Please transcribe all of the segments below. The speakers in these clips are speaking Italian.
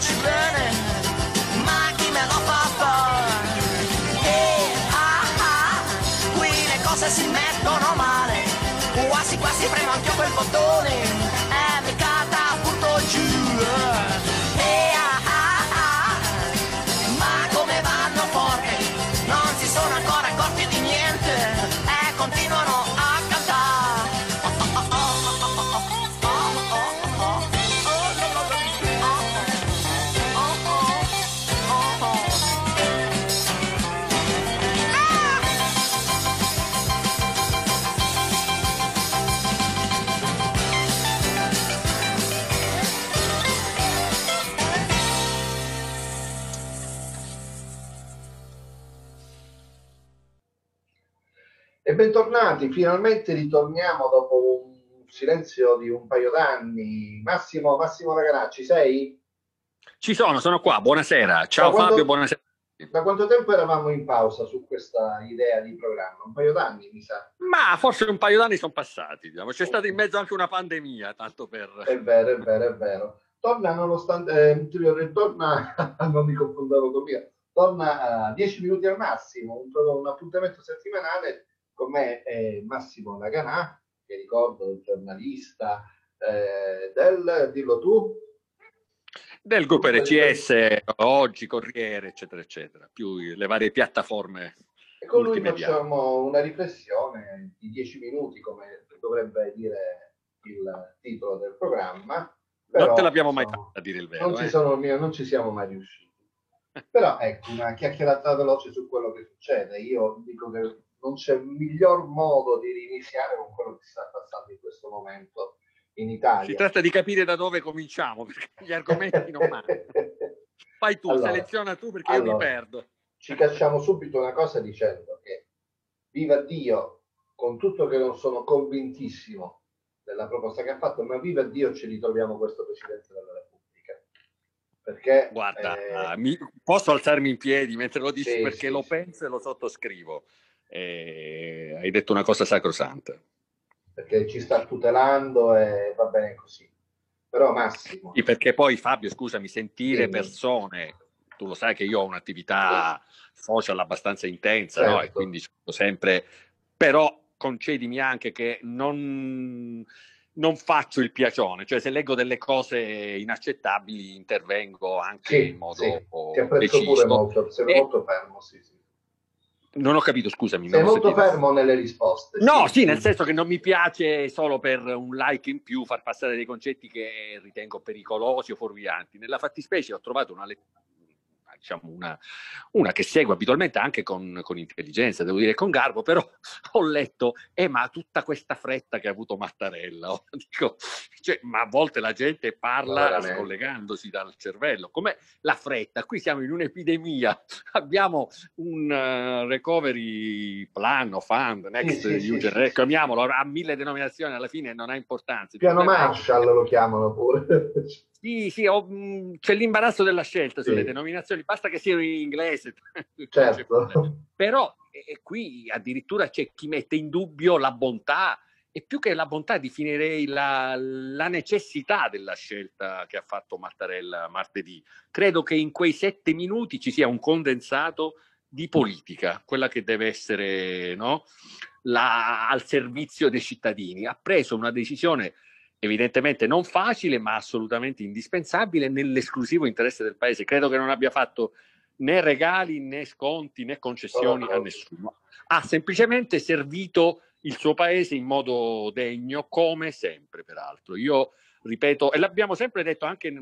ripensandoci bene, ma chi me lo fa fare? Eh, ah, ah, qui le cose si mettono male, quasi quasi premo anche io quel bottone bentornati, finalmente ritorniamo dopo un silenzio di un paio d'anni. Massimo, Massimo Raganacci, sei? Ci sono, sono qua. Buonasera. Ciao quando- Fabio, buonasera. Da quanto tempo eravamo in pausa su questa idea di programma? Un paio d'anni, mi sa. Ma forse un paio d'anni sono passati. Diciamo. C'è stata in mezzo anche una pandemia, tanto per... È vero, è vero, è vero. Torna nonostante, eh, torna, non mi confondevo con mia, torna a 10 minuti al massimo, un, un appuntamento settimanale con me è Massimo Laganà, che ricordo il giornalista eh, del, dillo tu, del gruppo RCS, oggi, Corriere, eccetera, eccetera, più le varie piattaforme. e con lui facciamo una riflessione di 10 minuti, come dovrebbe dire il titolo del programma. non però, te l'abbiamo mai fatta a dire il vero. non ci, eh. sono, non ci siamo mai riusciti. Però ecco, una chiacchierata veloce su quello che succede. Io dico che non c'è miglior modo di riniziare con quello che sta passando in questo momento in Italia. Si tratta di capire da dove cominciamo, perché gli argomenti non mancano. Fai tu, Allora, seleziona tu, perché io allora. mi perdo. Ci cacciamo subito una cosa dicendo che viva Dio, con tutto che non sono convintissimo della proposta che ha fatto, ma viva Dio ci ritroviamo questo Presidente della Repubblica. Perché Guarda, eh, mi- posso alzarmi in piedi mentre lo dici Sì, perché sì, lo sì. penso e lo sottoscrivo. Eh, hai detto una cosa sacrosanta. perché ci sta tutelando e va bene così. Però Massimo, Sì, perché poi Fabio, scusami, sentire Dimmi. persone, tu lo sai che io ho un'attività social abbastanza intensa, no? E Certo. quindi sono sempre... Però concedimi anche che non, non faccio il piacione, cioè se leggo delle cose inaccettabili intervengo anche sì, in modo sì, ti apprezzo deciso. pure molto, sei E- molto fermo, sì, sì. Non ho capito, scusami. Sei molto sentito. fermo nelle risposte. No, sì, nel senso che non mi piace solo per un like in più far passare dei concetti che ritengo pericolosi o fuorvianti. Nella fattispecie ho trovato una let- diciamo una, una, che seguo abitualmente anche con, con, intelligenza, devo dire con garbo, però ho letto, eh ma tutta questa fretta che ha avuto Mattarella, Dico, cioè, ma a volte la gente parla scollegandosi dal cervello, come la fretta, qui siamo in un'epidemia, abbiamo un uh, recovery plan o fund, next sì, sì, user, sì, chiamiamolo, ha mille denominazioni, alla fine non ha importanza. Piano Marshall lo chiamano pure. Sì, sì, ho, c'è l'imbarazzo della scelta sulle denominazioni, basta che siano in inglese. Certo. Però qui addirittura c'è chi mette in dubbio la bontà e più che la bontà definirei la, la, necessità della scelta che ha fatto Mattarella martedì. Credo che in quei sette minuti ci sia un condensato di politica, quella che deve essere no? la, al servizio dei cittadini. Ha preso una decisione evidentemente non facile, ma assolutamente indispensabile nell'esclusivo interesse del paese. Credo che non abbia fatto né regali né sconti né concessioni a nessuno. Ha semplicemente servito il suo paese in modo degno, come sempre, peraltro. Io ripeto, e l'abbiamo sempre detto anche,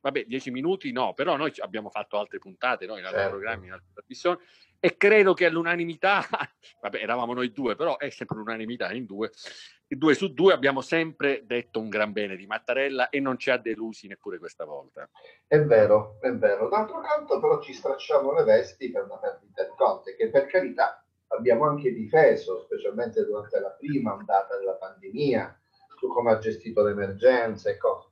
vabbè, dieci minuti no, però noi abbiamo fatto altre puntate, no, in altri certo. programmi, in altre trasmissioni, e credo che all'unanimità, vabbè, eravamo noi due, però è sempre l'unanimità in due, due su due abbiamo sempre detto un gran bene di Mattarella e non ci ha delusi neppure questa volta. È vero, è vero. D'altro canto però ci stracciamo le vesti per una perdita di Conte, che per carità abbiamo anche difeso, specialmente durante la prima ondata della pandemia, su come ha gestito l'emergenza e cose.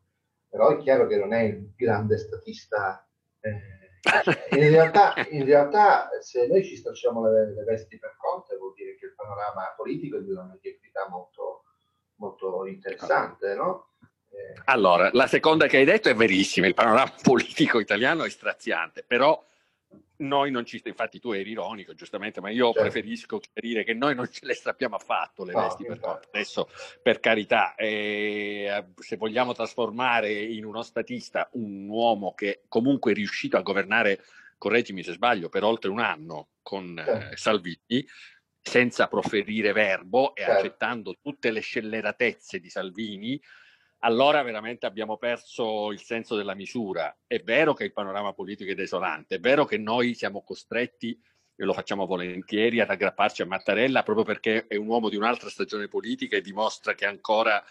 Però è chiaro che non è il grande statista. Eh, in, realtà, in realtà, se noi ci stracciamo le, le, vesti per Conte, vuol dire che il panorama politico è di una mediocrità molto, molto interessante, no? Eh, allora, la seconda che hai detto è verissima, il panorama politico italiano è straziante, però noi non ci infatti tu eri ironico giustamente, ma io certo. preferisco chiarire che noi non ce le strappiamo affatto le no, vesti per conto. Adesso per carità, eh, se vogliamo trasformare in uno statista un uomo che comunque è riuscito a governare, correggimi se sbaglio, per oltre un anno con eh, certo. Salvini, senza proferire verbo e certo. accettando tutte le scelleratezze di Salvini, allora veramente abbiamo perso il senso della misura. È vero che il panorama politico è desolante, è vero che noi siamo costretti, e lo facciamo volentieri, ad aggrapparci a Mattarella proprio perché è un uomo di un'altra stagione politica e dimostra che ancora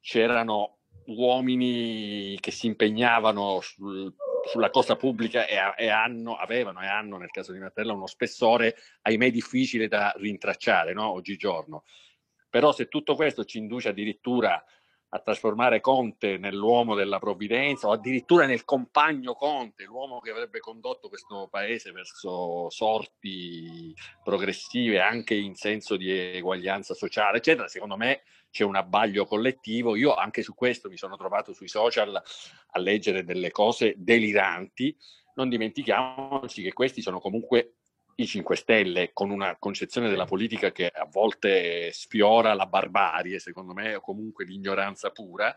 c'erano uomini che si impegnavano sul, sulla cosa pubblica e, e, hanno, avevano e hanno nel caso di Mattarella uno spessore ahimè difficile da rintracciare no? oggigiorno. Però se tutto questo ci induce addirittura a trasformare Conte nell'uomo della provvidenza o addirittura nel compagno Conte, l'uomo che avrebbe condotto questo paese verso sorti progressive anche in senso di eguaglianza sociale, eccetera. Secondo me c'è un abbaglio collettivo. Io anche su questo mi sono trovato sui social a leggere delle cose deliranti. Non dimentichiamoci che questi sono comunque i 5 Stelle con una concezione della politica che a volte sfiora la barbarie, secondo me, o comunque l'ignoranza pura,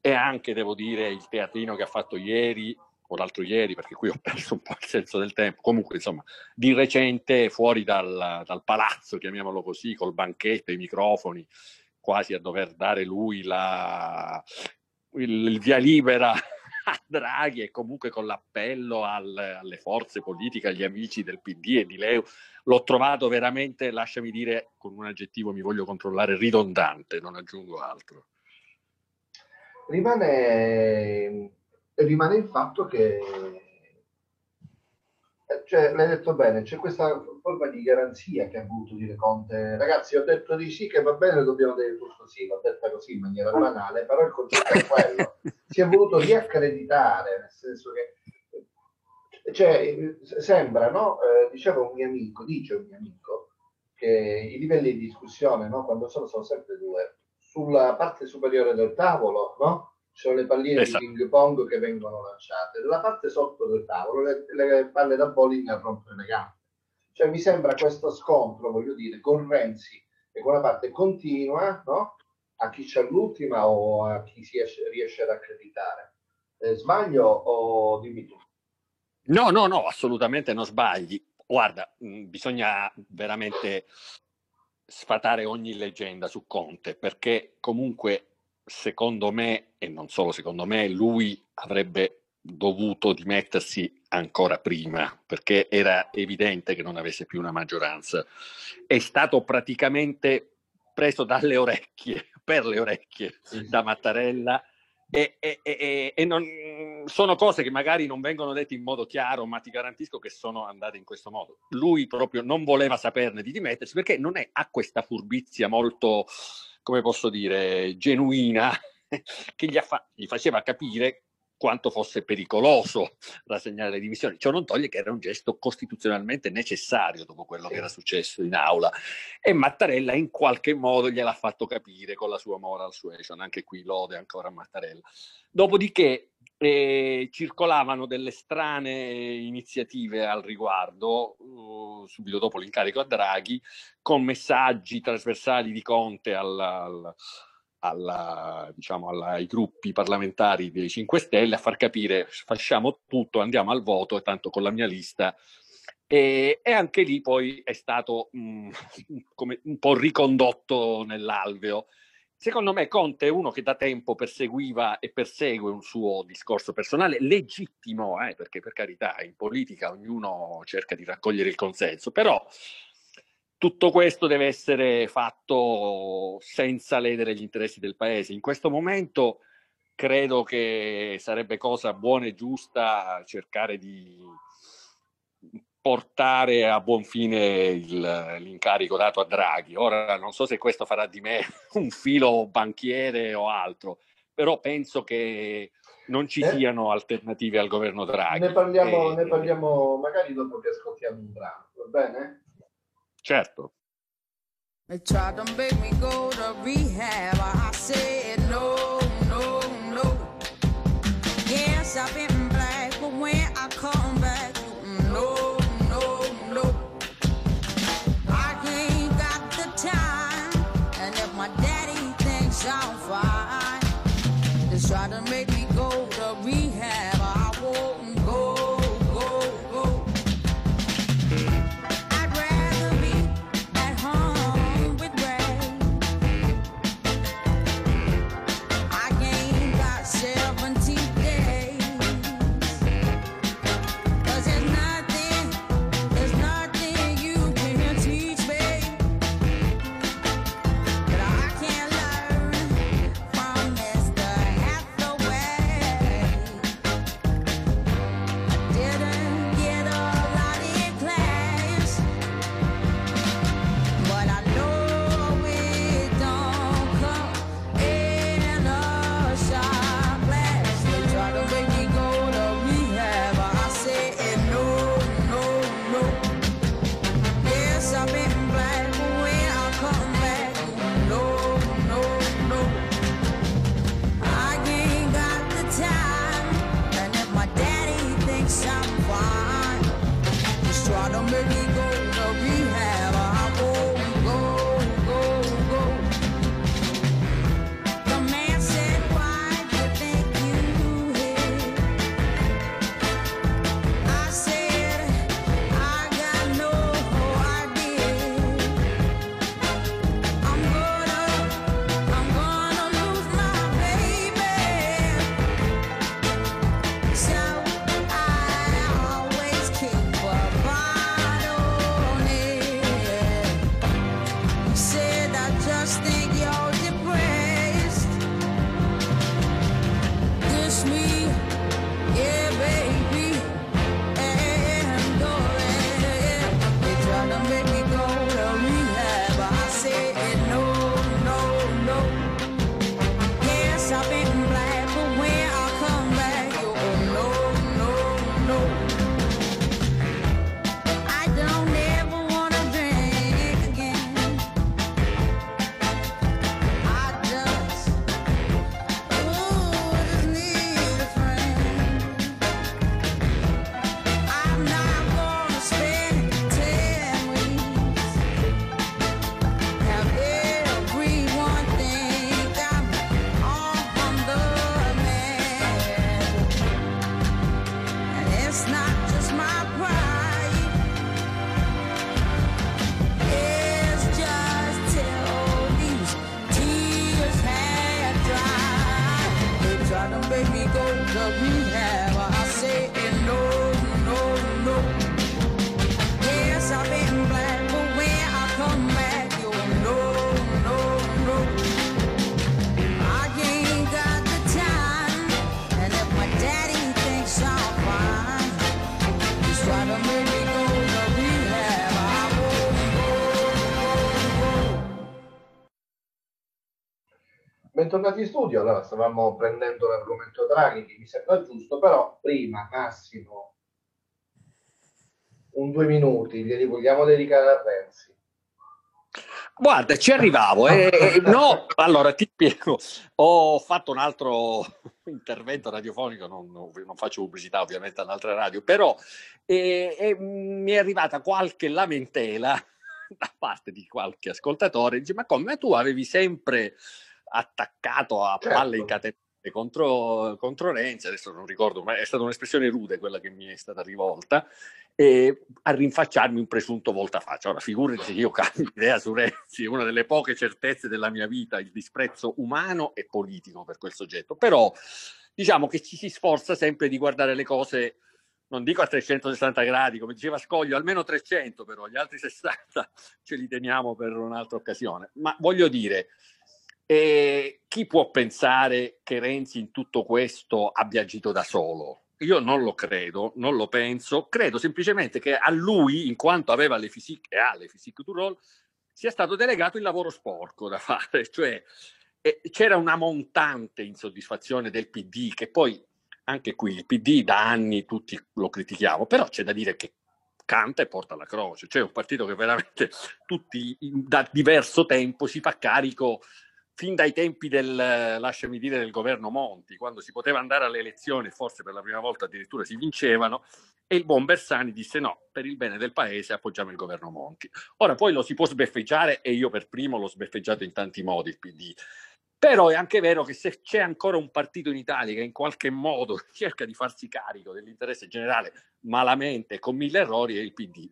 e anche, devo dire, il teatrino che ha fatto ieri o l'altro ieri, perché qui ho perso un po' il senso del tempo, comunque insomma, di recente fuori dal, dal palazzo, chiamiamolo così, col banchetto, i microfoni, quasi a dover dare lui la, il, il via libera a Draghi e comunque con l'appello al, alle forze politiche, agli amici del PD e di Leu, l'ho trovato veramente, lasciami dire, con un aggettivo mi voglio controllare, ridondante, non aggiungo altro. Rimane, rimane il fatto che cioè, l'hai detto bene, c'è questa forma di garanzia che ha voluto dire Conte. Ragazzi, ho detto di sì che va bene, dobbiamo dire tutto sì, l'ho detta così in maniera banale, però il concetto è quello. Si è voluto riaccreditare, nel senso che cioè, sembra, no? Eh, diceva un mio amico, dice un mio amico, che i livelli di discussione, no? quando sono, sono sempre due, sulla parte superiore del tavolo, no? Sono le palline esatto. di ping pong che vengono lanciate, nella parte sotto del tavolo le, le palle da bowling a rompere le gambe. Cioè mi sembra questo scontro, voglio dire, con Renzi e con la parte continua, no? A chi c'è l'ultima o a chi si esce, riesce ad accreditare. Eh, sbaglio o dimmi tu? No, no, no, assolutamente non sbagli. Guarda, mh, mm, bisogna veramente sfatare ogni leggenda su Conte, perché comunque secondo me, e non solo secondo me, lui avrebbe dovuto dimettersi ancora prima, perché era evidente che non avesse più una maggioranza. È stato praticamente preso dalle orecchie, per le orecchie, da Mattarella. E, e, e, e non, sono cose che magari non vengono dette in modo chiaro, ma ti garantisco che sono andate in questo modo. Lui proprio non voleva saperne di dimettersi perché non è, ha questa furbizia molto, come posso dire, genuina che gli, fa- gli faceva capire quanto fosse pericoloso rassegnare le dimissioni. Ciò non toglie che era un gesto costituzionalmente necessario dopo quello che era successo in aula. E Mattarella in qualche modo gliel'ha fatto capire con la sua moral suasion. Anche qui lode ancora a Mattarella. Dopodiché eh, circolavano delle strane iniziative al riguardo, uh, subito dopo l'incarico a Draghi, con messaggi trasversali di Conte al, al alla, diciamo, alla, ai gruppi parlamentari dei 5 Stelle a far capire facciamo tutto, andiamo al voto e tanto con la mia lista. E, e anche lì poi è stato mh, mm, come un po' ricondotto nell'alveo. Secondo me Conte è uno che da tempo perseguiva e persegue un suo discorso personale, legittimo, eh, perché per carità in politica ognuno cerca di raccogliere il consenso, però tutto questo deve essere fatto senza ledere gli interessi del paese. In questo momento credo che sarebbe cosa buona e giusta cercare di portare a buon fine il, l'incarico dato a Draghi. Ora non so se questo farà di me un filo banchiere o altro, però penso che non ci eh? siano alternative al governo Draghi. Ne parliamo, e... ne parliamo magari dopo che ascoltiamo un brano, va bene? Certo. They tried to make me go to rehab. I said no, no, no. Yes, I've been black, but when I come Bentornati in studio, allora stavamo prendendo l'argomento Draghi che mi sembra giusto, però prima Massimo un due minuti glieli vogliamo dedicare a Renzi. Guarda, ci arrivavo. Eh, eh, no, allora ti spiego. Ho fatto un altro intervento radiofonico, non, non faccio pubblicità ovviamente a un'altra radio, però eh, eh, mi è arrivata qualche lamentela da parte di qualche ascoltatore. Dice, ma come tu avevi sempre attaccato a certo. palle incatenate contro, contro Renzi, adesso non ricordo, ma è stata un'espressione rude quella che mi è stata rivolta, e a rinfacciarmi un presunto voltafaccia. Ora, figurati io cambio idea su Renzi, una delle poche certezze della mia vita, il disprezzo umano e politico per quel soggetto. Però diciamo che ci si sforza sempre di guardare le cose, non dico a 360 gradi, come diceva Scoglio, almeno 300 però, gli altri 60 ce li teniamo per un'altra occasione. Ma voglio dire, eh, chi può pensare che Renzi in tutto questo abbia agito da solo? Io non lo credo, non lo penso, credo semplicemente che a lui, in quanto aveva le physique e ha le physique du role, sia stato delegato il lavoro sporco da fare, cioè eh, c'era una montante insoddisfazione del PD che poi anche qui il PD da anni tutti lo critichiamo, però c'è da dire che canta e porta la croce, cioè un partito che veramente tutti da diverso tempo si fa carico fin dai tempi del, lasciami dire, del governo Monti, quando si poteva andare alle elezioni, forse per la prima volta addirittura si vincevano, e il buon Bersani disse no, per il bene del paese appoggiamo il governo Monti. Ora poi lo si può sbeffeggiare e io per primo l'ho sbeffeggiato in tanti modi il PD. Però è anche vero che se c'è ancora un partito in Italia che in qualche modo cerca di farsi carico dell'interesse generale malamente, con mille errori, è il PD.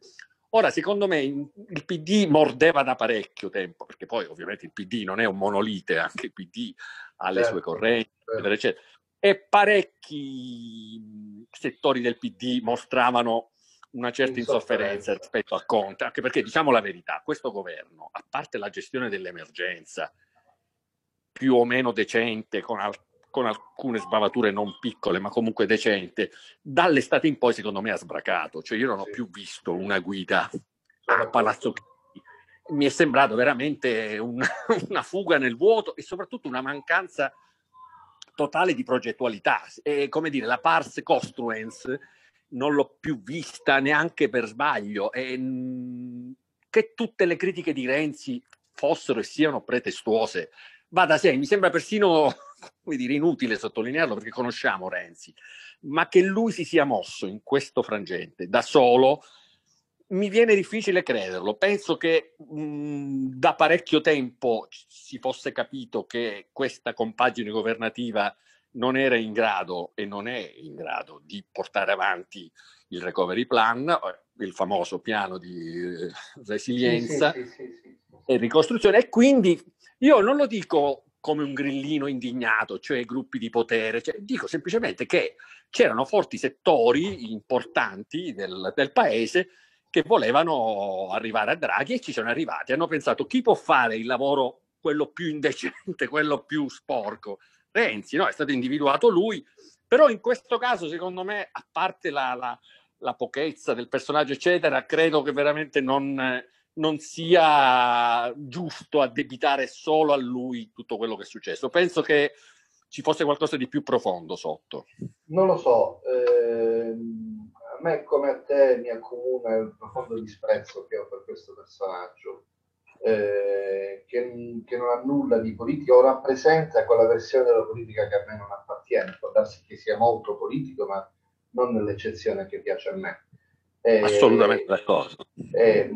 Ora, secondo me, il PD mordeva da parecchio tempo, perché poi ovviamente il PD non è un monolite, anche il PD ha le certo, sue correnti, certo. eccetera. E parecchi settori del PD mostravano una certa insofferenza rispetto a Conte, anche perché diciamo la verità, questo governo, a parte la gestione dell'emergenza, più o meno decente, con al- con alcune sbavature non piccole, ma comunque decente, dall'estate in poi secondo me ha sbracato. Cioè io non ho più visto una guida a Palazzo Chigi. Mi è sembrato veramente una, una fuga nel vuoto e soprattutto una mancanza totale di progettualità. E, come dire, la pars costruens non l'ho più vista neanche per sbaglio. E, che tutte le critiche di Renzi fossero e siano pretestuose, va da sé. Mi sembra persino come dire, inutile sottolinearlo perché conosciamo Renzi, ma che lui si sia mosso in questo frangente da solo mi viene difficile crederlo. Penso che mh, da parecchio tempo si fosse capito che questa compagine governativa non era in grado e non è in grado di portare avanti il recovery plan, eh, il famoso piano di eh, resilienza sì, sì, sì, e ricostruzione. E quindi io non lo dico come un grillino indignato, cioè gruppi di potere. Cioè, dico semplicemente che c'erano forti settori importanti del, del, paese che volevano arrivare a Draghi e ci sono arrivati. Hanno pensato chi può fare il lavoro, quello più indecente, quello più sporco? Renzi, no? È stato individuato lui. Però in questo caso, secondo me, a parte la, la, la pochezza del personaggio, eccetera, credo che veramente non non sia giusto addebitare solo a lui tutto quello che è successo. Penso che ci fosse qualcosa di più profondo sotto. Non lo so, eh, a me come a te mi accomuna il profondo disprezzo che ho per questo personaggio, eh, che, che, non ha nulla di politico, o rappresenta quella versione della politica che a me non appartiene, può darsi che sia molto politico, ma non nell'eccezione che piace a me. Eh, Assolutamente d'accordo. Eh,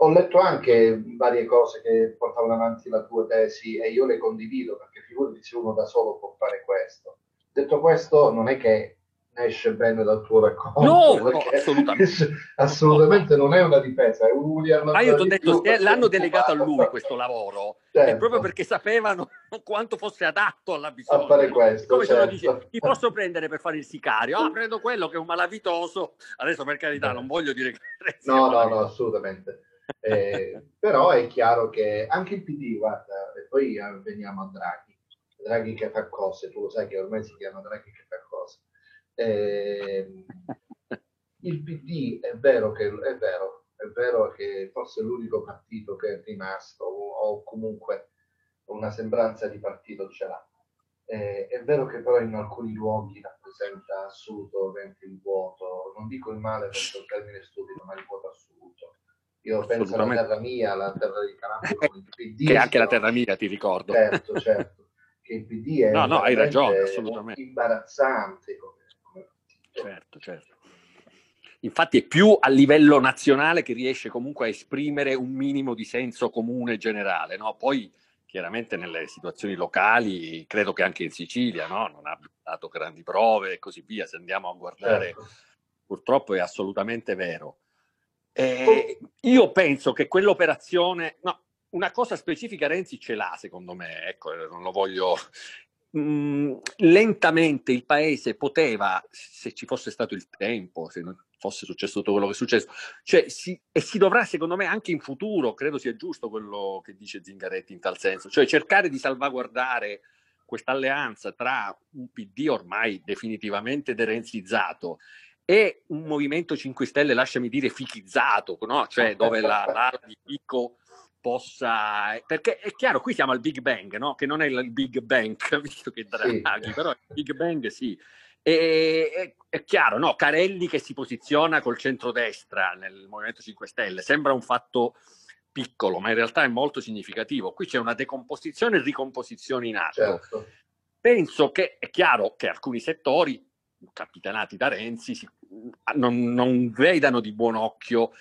ho letto anche varie cose che portavano avanti la tua tesi e io le condivido perché figurati se uno da solo può fare questo. Detto questo, non è che esce bene dal tuo racconto. No, no assolutamente. assolutamente non è una difesa, è un William. Ma io ti ho detto, l'hanno delegato a lui questo lavoro, certo. è proprio perché sapevano quanto fosse adatto alla bisogna. A fare questo, Come certo. se lo dice, ti posso prendere per fare il sicario? Ah, prendo quello che è un malavitoso. Adesso per carità, non voglio dire che... No, no, no, assolutamente. Eh, però è chiaro che anche il PD, guarda, e poi eh, veniamo a Draghi, Draghi che fa cose, tu lo sai che ormai si chiama Draghi che fa cose. Eh, il PD è vero che è vero, è vero che forse è l'unico partito che è rimasto o, comunque una sembranza di partito ce l'ha. Eh, è vero che però in alcuni luoghi rappresenta assolutamente il vuoto, non dico il male perché è un termine stupido, ma il vuoto assoluto. Io penso alla terra mia, alla terra di Calabria, PD. che è anche la terra mia, ti ricordo. Certo, certo. Che il PD è No, no, hai ragione, assolutamente. imbarazzante come. Certo, certo. Infatti è più a livello nazionale che riesce comunque a esprimere un minimo di senso comune generale, no? Poi chiaramente nelle situazioni locali, credo che anche in Sicilia, no? Non abbia dato grandi prove e così via, se andiamo a guardare, Certo. purtroppo è assolutamente vero. Eh, io penso che quell'operazione, no, una cosa specifica Renzi ce l'ha, secondo me, ecco, eh, non lo voglio. Mm, lentamente il paese poteva, se ci fosse stato il tempo, se non fosse successo tutto quello che è successo, cioè si, e si dovrà, secondo me, anche in futuro, credo sia giusto quello che dice Zingaretti in tal senso, cioè cercare di salvaguardare questa alleanza tra un PD ormai definitivamente derenzizzato e un Movimento 5 Stelle, lasciami dire, fichizzato, no? cioè dove la, l'ala di picco possa... Perché è chiaro, qui siamo al Big Bang, no? che non è il Big Bang, visto che Draghi, Sì. però il Big Bang sì. E, è, è chiaro, no? Carelli che si posiziona col centrodestra nel Movimento 5 Stelle, sembra un fatto piccolo, ma in realtà è molto significativo. Qui c'è una decomposizione e ricomposizione in atto Certo. penso che è chiaro che alcuni settori capitanati da Renzi si- non, non vedano di buon occhio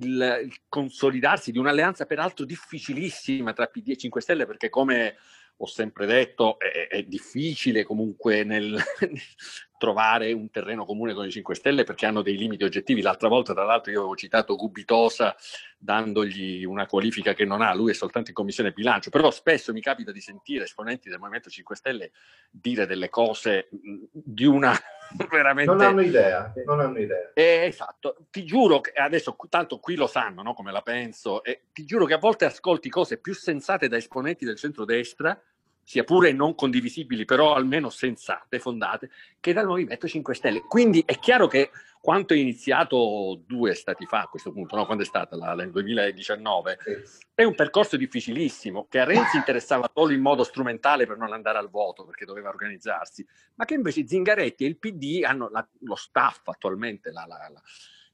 il, il consolidarsi di un'alleanza peraltro difficilissima tra PD e 5 Stelle perché come ho sempre detto è, è difficile comunque nel trovare un terreno comune con i 5 Stelle perché hanno dei limiti oggettivi. L'altra volta, tra l'altro, io avevo citato Gubitosa dandogli una qualifica che non ha, lui è soltanto in commissione bilancio, però spesso mi capita di sentire esponenti del Movimento 5 Stelle dire delle cose mh, di una veramente... Non hanno idea, non hanno idea. Eh, esatto, ti giuro che adesso tanto qui lo sanno no, come la penso, e ti giuro che a volte ascolti cose più sensate da esponenti del centrodestra, sia pure non condivisibili, però almeno sensate, fondate, che dal Movimento 5 Stelle. Quindi è chiaro che quanto è iniziato due stati fa a questo punto, no? quando è stata la, nel 2019, Sì. è un percorso difficilissimo che a Renzi interessava solo in modo strumentale per non andare al voto perché doveva organizzarsi, ma che invece Zingaretti e il PD hanno la- lo staff attualmente, la-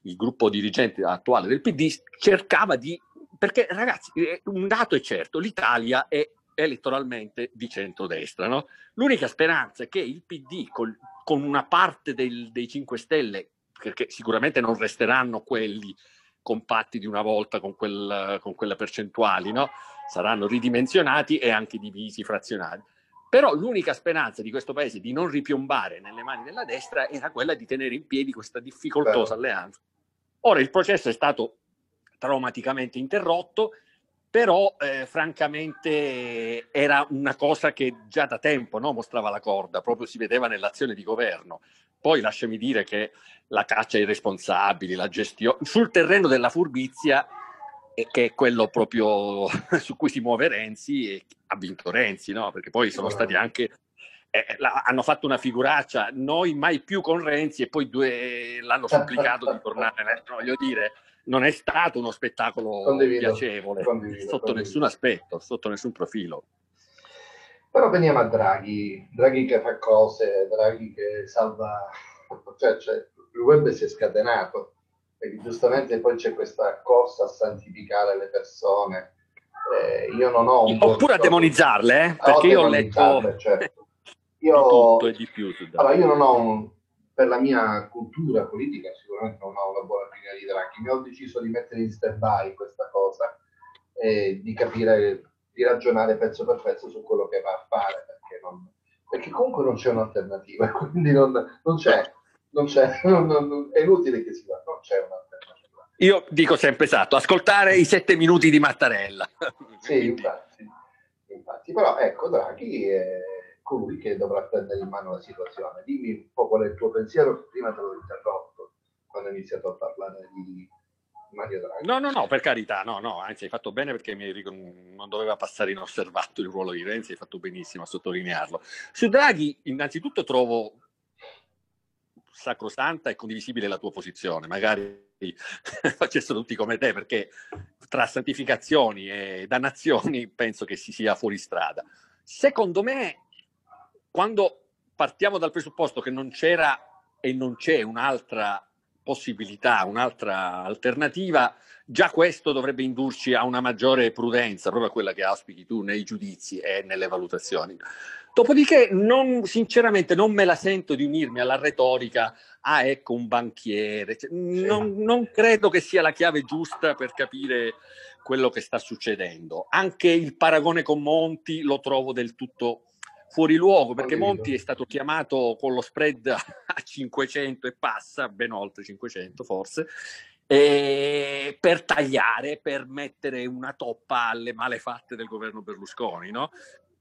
il gruppo dirigente attuale del PD cercava di... Perché ragazzi, eh, un dato è certo, l'Italia è elettoralmente di centrodestra, no? L'unica speranza è che il PD col- con una parte del- dei 5 Stelle, perché sicuramente non resteranno quelli compatti di una volta con, quel- con quelle percentuali, no? saranno ridimensionati e anche divisi, frazionati. Però l'unica speranza di questo paese di non ripiombare nelle mani della destra era quella di tenere in piedi questa difficoltosa alleanza. Ora il processo è stato traumaticamente interrotto, però eh, francamente era una cosa che già da tempo no, mostrava la corda, proprio si vedeva nell'azione di governo. Poi lasciami dire che la caccia ai responsabili, la gestione sul terreno della furbizia, eh, che è quello proprio su cui si muove Renzi, e ha vinto Renzi, no? perché poi sono stati anche eh, la- hanno fatto una figuraccia, noi mai più con Renzi e poi due l'hanno supplicato di tornare. No, voglio dire, non è stato uno spettacolo Condivido, piacevole condivido, sotto condivido. nessun aspetto, sotto nessun profilo. Però veniamo a Draghi, Draghi che fa cose, Draghi che salva, cioè, cioè, il web si è scatenato, perché giustamente poi c'è questa corsa a santificare le persone. Eh, io non ho un Oppure a demonizzarle, eh? Perché io ho letto certo. di Io, tutto e di più. allora, io non ho un- per la mia cultura politica sicuramente non ho una buona opinione di Draghi, mi ho deciso di mettere in stand-by questa cosa e di capire, di ragionare pezzo per pezzo su quello che va a fare, perché, non- perché comunque non c'è un'alternativa, quindi non, non c'è, non c'è, non- è inutile che si va, non c'è un'alternativa. Io dico sempre esatto, ascoltare i sette minuti di Mattarella. Sì, infatti, infatti, però ecco, Draghi è colui che dovrà prendere in mano la situazione. Dimmi un po' qual è il tuo pensiero, prima te l'ho interrotto quando hai iniziato a parlare di Mario Draghi. No, no, no, per carità, no, no, anzi hai fatto bene perché mi, non doveva passare inosservato il ruolo di Renzi, hai fatto benissimo a sottolinearlo. Su Draghi innanzitutto trovo sacrosanta e condivisibile la tua posizione, magari facessero tutti come te, perché tra santificazioni e dannazioni penso che si sia fuori strada. Secondo me quando partiamo dal presupposto che non c'era e non c'è un'altra possibilità, un'altra alternativa, già questo dovrebbe indurci a una maggiore prudenza, proprio a quella che auspichi tu nei giudizi e nelle valutazioni. Dopodiché, non, sinceramente, non me la sento di unirmi alla retorica, ah ecco un banchiere, cioè, non, non credo che sia la chiave giusta per capire quello che sta succedendo. Anche il paragone con Monti lo trovo del tutto fuori luogo perché Monti è stato chiamato con lo spread a 500 e passa, ben oltre 500 forse, eh, per tagliare, per mettere una toppa alle malefatte del governo Berlusconi, no?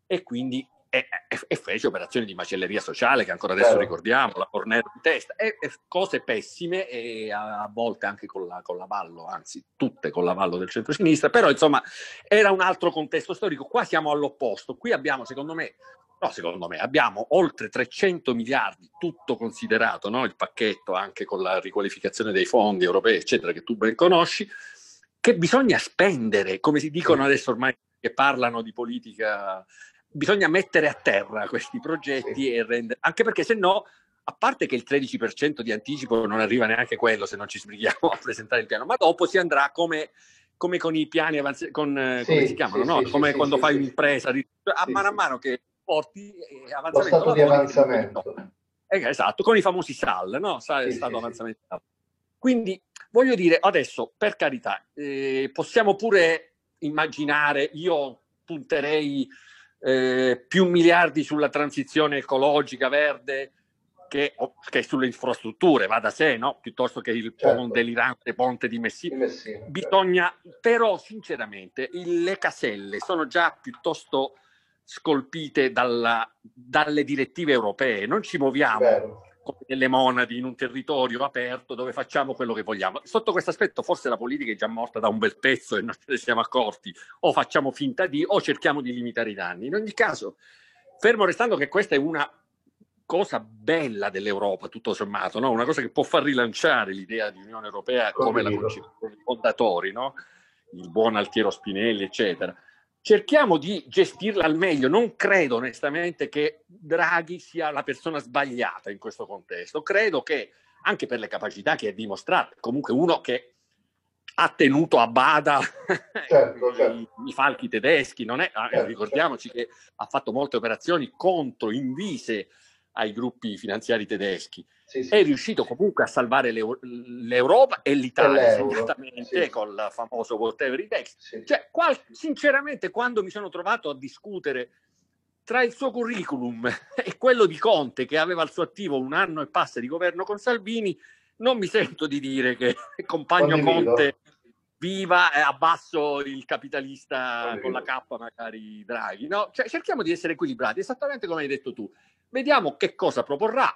E quindi e, e, fece operazioni di macelleria sociale che ancora adesso eh. ricordiamo, la cornetta in testa, e, e, cose pessime e a, a volte anche con, la, con l'avallo, anzi tutte con l'avallo del centro-sinistra, però insomma era un altro contesto storico, qua siamo all'opposto, qui abbiamo secondo me No, secondo me abbiamo oltre 300 miliardi, tutto considerato, no? il pacchetto anche con la riqualificazione dei fondi europei, eccetera, che tu ben conosci, che bisogna spendere, come si dicono adesso ormai che parlano di politica bisogna mettere a terra questi progetti e rendere, anche perché se no, a parte che il 13% di anticipo non arriva neanche quello se non ci sbrighiamo a presentare il piano, ma dopo si andrà come, come con i piani avanzati, con, eh, sì, come si chiamano, sì, no? sì, come quando fai un'impresa, a mano a mano che porti eh, avanzamento. Lo stato di avanzamento. Eh, esatto, con i famosi SAL, no? SAL è stato avanzamento. Quindi voglio dire, adesso per carità, eh, possiamo pure immaginare, io punterei eh, più miliardi sulla transizione ecologica verde che, che, sulle infrastrutture, va da sé, no? piuttosto che il certo. pon delirante ponte di Messina. Messina certo. Bisogna, certo. però sinceramente, il, le caselle sono già piuttosto scolpite dalla, dalle direttive europee, non ci muoviamo. Bello come delle monadi in un territorio aperto dove facciamo quello che vogliamo. Sotto questo aspetto forse la politica è già morta da un bel pezzo e non ce ne siamo accorti, o facciamo finta di, o cerchiamo di limitare i danni. In ogni caso, fermo restando che questa è una cosa bella dell'Europa, tutto sommato, no? una cosa che può far rilanciare l'idea di Unione Europea come la concezione dei fondatori, no? il buon Altiero Spinelli, eccetera cerchiamo di gestirla al meglio. Non credo onestamente che Draghi sia la persona sbagliata in questo contesto. Credo che anche per le capacità che ha dimostrato, comunque uno che ha tenuto a bada certo, certo. I, certo. I, falchi tedeschi, non è, ah, certo, ricordiamoci certo. che ha fatto molte operazioni contro, invise ai gruppi finanziari tedeschi. Sì, sì. È riuscito comunque a salvare l'Euro- l'Europa e l'Italia, giustamente, sì. col famoso whatever it takes. Cioè, qual- sinceramente, quando mi sono trovato a discutere tra il suo curriculum e quello di Conte, che aveva al suo attivo un anno e passa di governo con Salvini, non mi sento di dire che compagno Condivido. Conte viva e abbasso il capitalista Condivido. con la K magari Draghi. No? Cioè, cerchiamo di essere equilibrati, esattamente come hai detto tu. Vediamo che cosa proporrà,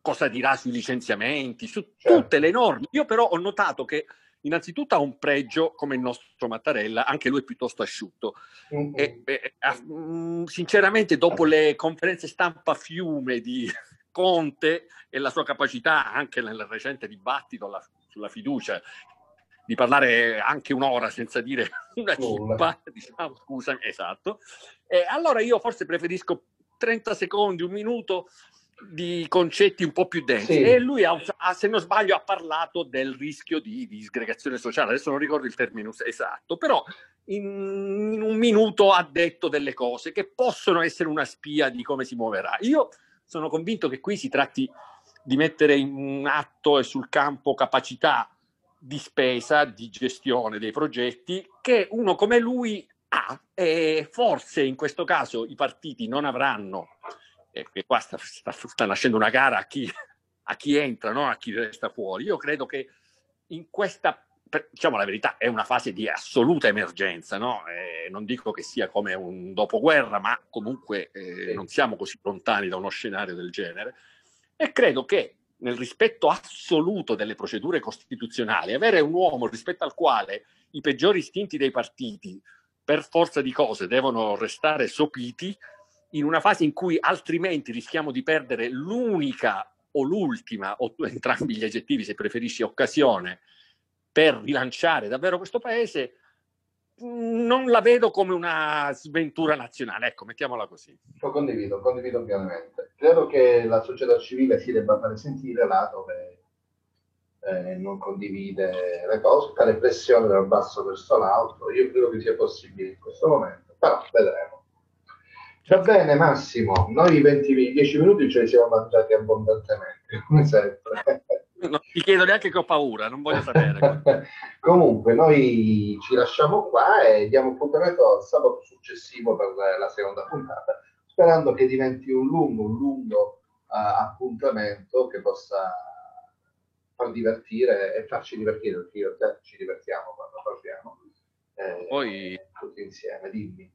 cosa dirà sui licenziamenti, su certo. tutte le norme. Io però ho notato che innanzitutto ha un pregio come il nostro Mattarella, anche lui è piuttosto asciutto. Mm-hmm. E, e, a, mm, sinceramente dopo le conferenze stampa fiume di Conte e la sua capacità anche nel recente dibattito la, sulla fiducia di parlare anche un'ora senza dire una cippa, diciamo, scusami, esatto. E allora io forse preferisco 30 secondi, un minuto di concetti un po' più densi. Sì. e lui ha, se non sbaglio ha parlato del rischio di disgregazione sociale. Adesso non ricordo il termine esatto però in, un minuto ha detto delle cose che possono essere una spia di come si muoverà. Io sono convinto che qui si tratti di mettere in atto e sul campo capacità di spesa di gestione dei progetti che uno come lui ha, ah, eh, forse in questo caso i partiti non avranno, e eh, qua sta, sta, sta, nascendo una gara a chi, a chi entra, no? a chi resta fuori, io credo che in questa diciamo la verità, è una fase di assoluta emergenza, no? eh, non dico che sia come un dopoguerra, ma comunque eh, non siamo così lontani da uno scenario del genere. E credo che nel rispetto assoluto delle procedure costituzionali, avere un uomo rispetto al quale i peggiori istinti dei partiti per forza di cose devono restare sopiti in una fase in cui altrimenti rischiamo di perdere l'unica o l'ultima, o entrambi gli aggettivi se preferisci, occasione per rilanciare davvero questo paese, non la vedo come una sventura nazionale, ecco, mettiamola così. Lo condivido, condivido pienamente. Credo che la società civile si debba fare sentire là dove eh, non condivide le cose, fare pressione dal basso verso l'alto. Io credo che sia possibile in questo momento, però vedremo. Va bene Massimo, noi 20, 10 minuti ce li siamo mangiati abbondantemente, come sempre. Non ti chiedo neanche che ho paura, non voglio sapere. Comunque, noi ci lasciamo qua e diamo appuntamento al sabato successivo per la seconda puntata, sperando che diventi un lungo, un lungo uh, appuntamento che possa far divertire e farci divertire, perché io te ci divertiamo quando parliamo. Eh, Poi... Tutti insieme, dimmi.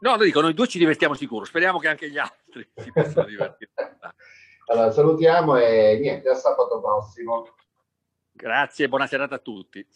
No, lo dico, noi due ci divertiamo sicuro, speriamo che anche gli altri si possano divertire. allora, salutiamo e niente, a sabato prossimo. Grazie, buona serata a tutti.